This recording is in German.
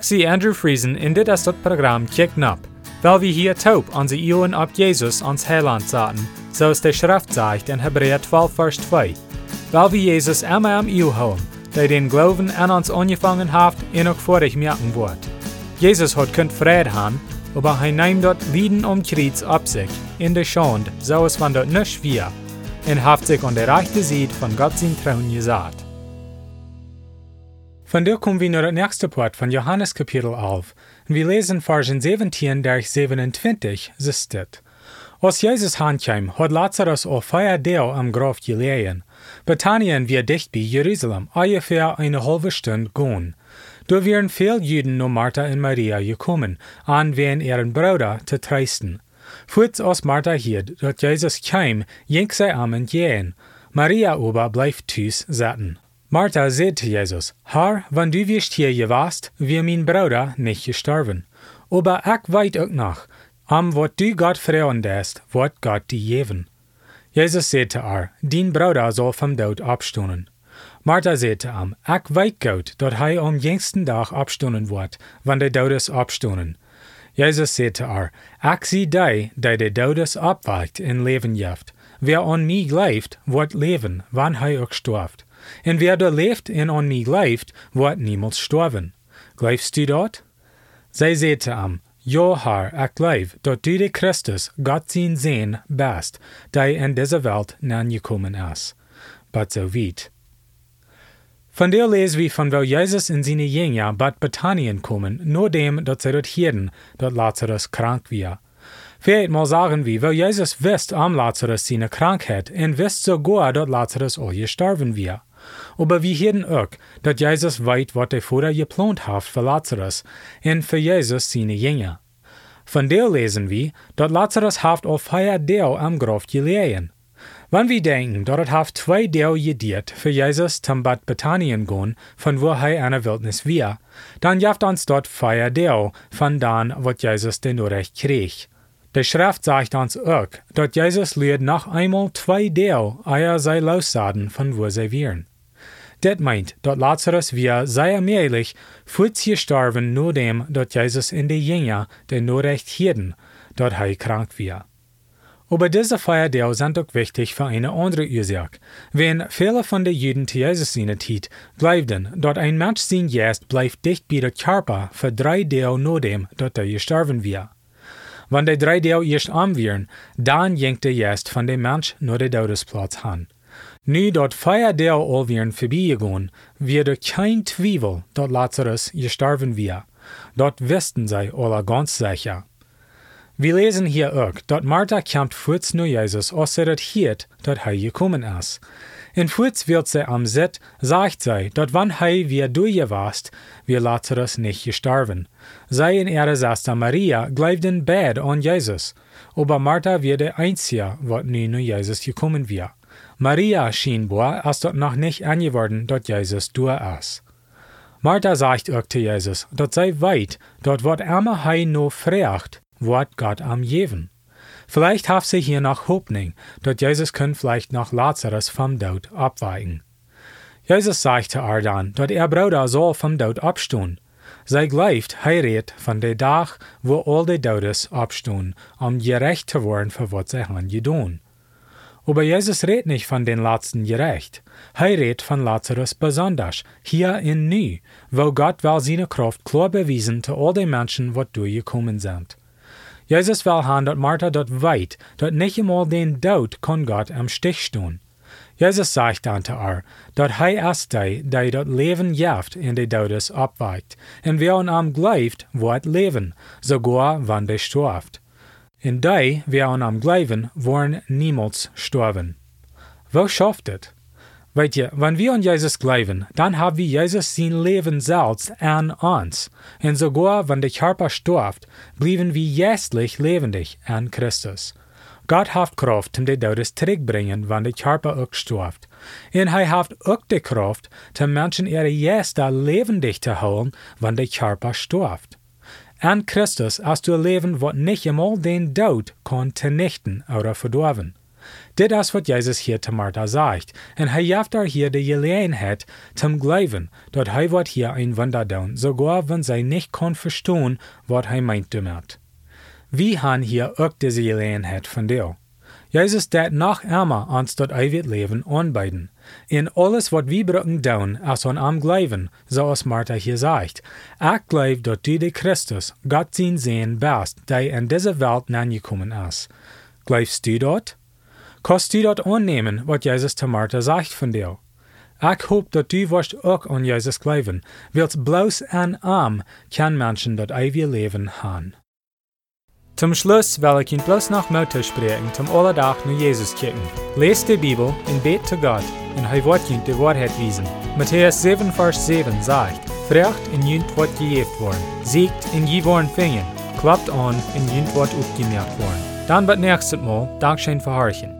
Zie Andrew Friesen in dit is dat programma Kick Nap, weil wir hier taub an sie Ioen ab Jesus ans Heiland zaten, so es der Schrift sagt in Hebräer 12, Vers 2. Weil wir Jesus immer am Io haben, der den Glauben an uns angefangen hat, und auch vor ich merken wird. Jesus hat könnt Frieden haben, aber er nimmt dort Lieden um Kreuz ab sich, in der Schande, so es von dort nicht wir, und hat sich an der rechten Seite von Gott sein Trauen gesagt. Von der kommen wir naar het nächste Part von Johannes Kapitel 11. Und wir lesen Versen 17 durch 27, so steht. Als Jesus heimkwam, hat Lazarus auf vier Deel am Graf gelegen. Bethanien wir dicht bei Jerusalem, ungefähr eine halbe Stunde gehen. Da wären viele Juden nur Martha und Maria gekommen, an wen ihren Bruder zu trösten. Kurz als Martha hielt, dass Jesus kam, ging sie am entgegen. Maria aber bleibt tüß satten. Martha zu Jesus, Herr, wenn du wirst hier gewast, wir mein Bruder nicht gestorben. Aber ich weit auch noch, am wat du Gott verandest, wird Gott dir geben. Jesus zu ihr, dein Bruder soll vom Tod abstunden. Martha zu ihm, ich weit Gott, dat er am jüngsten Tag abstunden wird, wenn der Todes abstunden. Jesus zu ihr, ich sie die, die der Todes abweicht in Leben jaft. Wer an mich glaubt, wird leben, wann er auch stirbt. En wer da leeft en an mij gleift, wordt niemals sterven. Gleifst du dort? Zij zei te hem, Ja, Herr, ik gleif, dat du de Christus, Gott zijn Sehn, bist, die in deze Welt gekommen is. But so weit. Von der lesen wir von wo Jesus in seine Jünger Bad Bethanien kommen, nur dem, dass sie dort hirden, dass Lazarus krank war. Vielleicht mal sagen wir, weil Jesus wisst am Lazarus seine Krankheit und wisst sogar, dass Lazarus auch gestorben war. Aber wir hören auch, dass Jesus weiß, was er vorher geplant hat für Lazarus und für Jesus seine Jünger. Von der lesen wir, dass Lazarus haft auf vier Deel am Grab gelegen. Wenn wir denken, dass er haft zwei Deel gediert für Jesus zum Bad Bethanien gehen, von wo er eine Wildnis war, dann jaft uns dort vier Deel von dann, was Jesus denn nur recht krieg. Der Schrift sagt uns auch, dass Jesus lehrt noch einmal zwei Deel, eier sei lossaden, von wo sie wären. Det meint, dat Lazarus wir sehr allmählich kurz gestorben nur dem, dat Jesus in de Jünger der nur recht hielten, dat er krank war. Aber diese Feiertage sind auch wichtig für eine andere Ursache. Wenn viele von den Juden zu Jesus der Zeit glaubten, dass ein Mensch sein Geist bleibt dicht bei der Körper für drei Tage nur dem, dat er gestorben war. Wenn die drei Tage erst arm wären, dann jenkt der Geist von dem Mensch nur den Todesplatz an. Nu dat vier der alweer voorbijgegaan, wird kein Zweifel, dat Lazarus gestorben war. Dort wisten sie alle ganz sicher. Wir lesen hier auch, dass Martha kämpft kurz nur Jesus, als er das hielt, dass er gekommen ist. In kurz wird sie am Set, sagt sie, dass wenn er wieder durchgewast, wir Lazarus nicht gestorben. Sei in ihrer Schwester Maria bleibt in Bett an Jesus, aber Martha wird der Einzige, was nun nur Jesus gekommen wird. Maria scheinbar als dort noch nicht angeworden, dort Jesus durch ist. Martha sagt auch zu Jesus, dort sei weit, dort wird immer hei no frecht, wird Gott am Jeven. Vielleicht hat sie hier noch Hoffnung, dort Jesus könnt vielleicht noch Lazarus vom Tod abweichen. Jesus sagt zu ihr dann, dort er Bruder soll vom Tod abstehen. Sei gleift heirat von der Tag, wo all die Todes abstehen, um gerecht zu werden für was sie haben getan. Aber Jesus redet nicht von den Letzten gerecht. Er redet von Lazarus besonders, hier in Nu, wo Gott will seine Kraft klar bewiesen zu all den Menschen, die durchgekommen sind. Jesus will haben, dass Martha dort weit, dass nicht einmal den Tod kann Gott am Stich stehen. Jesus sagt dann zu ihr, dass er ist der, der das Leben jaft in die Todes abweicht, und wer an ihm glaubt, wird leben, sogar wenn der stirbt. En die, wer an am Glauben, wollen niemals sterben. Wo schafft es? Weet je, wenn wir an Jesus glauben, dann haben wir Jesus sein Leben selbst an uns. Und sogar wenn der Körper stirbt, bleiben wir jästlich lebendig an Christus. Gott hat Kraft, um die Todes zurückbringen, wenn der Körper auch stirbt. Und er hat auch die Kraft, um Menschen ihre Jäste lebendig zu holen, wenn der Körper stirbt. An Christus hast du Leben, was nicht einmal den Tod kann vernichten oder verdorben. Dit is wat Jezus hier te Martha sagt. En hij heeft daar hier de gelegenheid zum Glauben, dat hij wat hier ein Wunder doen, sogar wenn zij nicht kon verstaan wat hij meint damit. Wie han hier ook deze gelegenheid van deel. Jezus dat nog eenmaal ons dat eeuwig leven aanbieden. In alles wat we brücken doen, als on am Glauben, zoals Martha hier sagt. Ich glaube, dat du de Christus, Gott sein Sehen bist, der in diese Welt nangekommen ist. Glaubst du dort? Kannst du dort annehmen, was Jesus zu Martha sagt von dir? Ich hoop dat du wirst auch an Jesus glauben, wils bloß an am kann Menschen dat ewige Leben haben. Zum Schluss will ich Ihnen bloß noch Motto sprechen, zum Allerdach nur Jesus kicken. Lest die Bibel und bet zu Gott, und er wird Ihnen die Wahrheit wiesen. Matthäus 7, Vers 7 sagt, Frecht in jünt wird gejeft worden, siegt in je worden fingen, klappt an in jünt wird aufgemerkt worden. Dann wird nächstes Mal Dankeschön für Horchen.